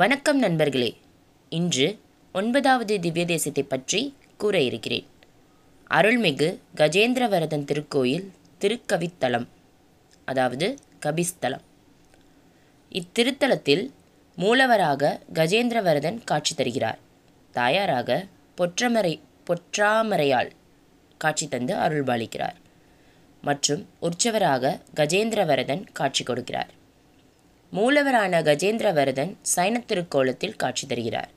வணக்கம் நண்பர்களே. இன்று ஒன்பதாவது திவ்ய தேசத்தை பற்றி கூற இருக்கிறேன் அருள்மிகு கஜேந்திரவரதன் திருக்கோயில் திருக்கவித்தலம் அதாவது கபிஸ்தலம். இத்திருத்தலத்தில் மூலவராக கஜேந்திரவரதன் காட்சி தருகிறார். தாயாராக பொற்றமரை பொற்றாமரையால் காட்சி தந்து அருள்பாலிக்கிறார். மற்றும் உற்சவராக கஜேந்திரவரதன் காட்சி கொடுக்கிறார். மூலவரான கஜேந்திரவரதன் சைன திருக்கோலத்தில் காட்சி தருகிறார்.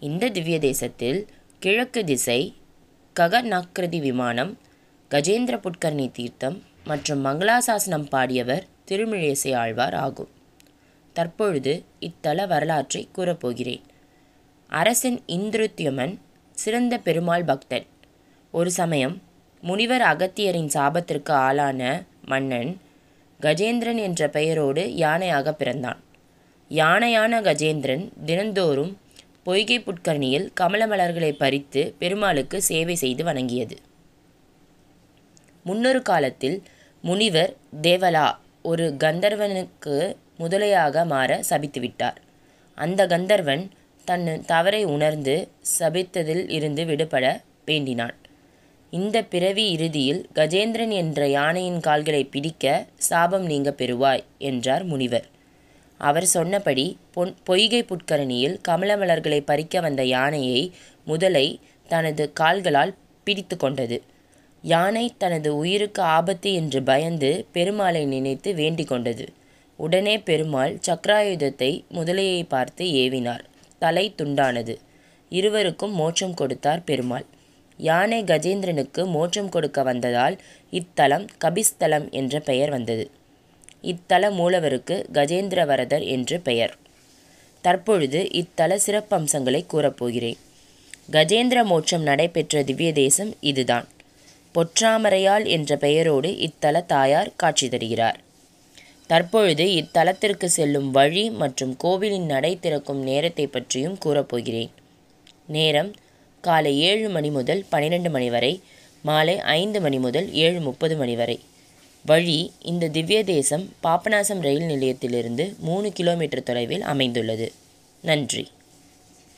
இந்த திவ்ய தேசத்தில் கிழக்கு திசை ககநாக்கிருதி விமானம் கஜேந்திர புட்கர்ணி தீர்த்தம் மற்றும் மங்களாசாசனம் பாடியவர் திருமிழேசை ஆழ்வார் ஆகும். தற்பொழுது இத்தல வரலாற்றை கூறப்போகிறேன். அரசன் இந்திருத்யமன் சிறந்த பெருமாள் பக்தன். ஒரு சமயம் முனிவர் அகத்தியரின் சாபத்திற்கு ஆளான மன்னன் கஜேந்திரன் என்ற பெயரோடு யானையாக பிறந்தான். யானையான கஜேந்திரன் தினந்தோறும் பொய்கை புட்கர்ணியில் கமல மலர்களை பறித்து பெருமாளுக்கு சேவை செய்து வணங்கியது. முன்னொரு காலத்தில் முனிவர் தேவலா ஒரு கந்தர்வனுக்கு முதலையாக மாற சபித்துவிட்டார் அந்த கந்தர்வன் தன் தவறை உணர்ந்து சபித்ததில் இருந்து விடுபட வேண்டினான். இந்த பிறவி இறுதியில் கஜேந்திரன் என்ற யானையின் கால்களை பிடிக்க சாபம் நீங்க பெறுவாய் என்றார் முனிவர். அவர் சொன்னபடி பொன் பொய்கை புட்கரணியில் கமல மலர்களை பறிக்க வந்த யானையை முதலை தனது கால்களால் பிடித்து கொண்டது. யானை தனது உயிருக்கு ஆபத்து என்று பயந்து பெருமாளை நினைத்து வேண்டிக் கொண்டது. உடனே பெருமாள் சக்கராயுதத்தை முதலையை பார்த்து ஏவினார். தலை துண்டானது. இருவருக்கும் மோட்சம் கொடுத்தார் பெருமாள். யானை கஜேந்திரனுக்கு மோட்சம் கொடுக்க வந்ததால் இத்தலம் கபிஸ்தலம் என்ற பெயர் வந்தது. இத்தல மூலவருக்கு கஜேந்திரவரதர் என்று பெயர். தற்பொழுது இத்தல சிறப்பம்சங்களை கூறப்போகிறேன். கஜேந்திர மோட்சம் நடைபெற்ற திவ்ய தேசம் இதுதான். பொற்றாமரையாள் என்ற பெயரோடு இத்தல தாயார் காட்சி தருகிறார். தற்பொழுது இத்தலத்திற்கு செல்லும் வழி மற்றும் கோவிலின் நடை திறக்கும் நேரத்தை பற்றியும் கூறப்போகிறேன். நேரம் காலை ஏழு மணி முதல் பன்னிரெண்டு மணி வரை மாலை ஐந்து மணி முதல் ஏழு முப்பது மணி வரை. வழி இந்த திவ்ய தேசம் பாபநாசம் ரயில் நிலையத்திலிருந்து மூணு கிலோமீட்டர் தொலைவில் அமைந்துள்ளது. நன்றி.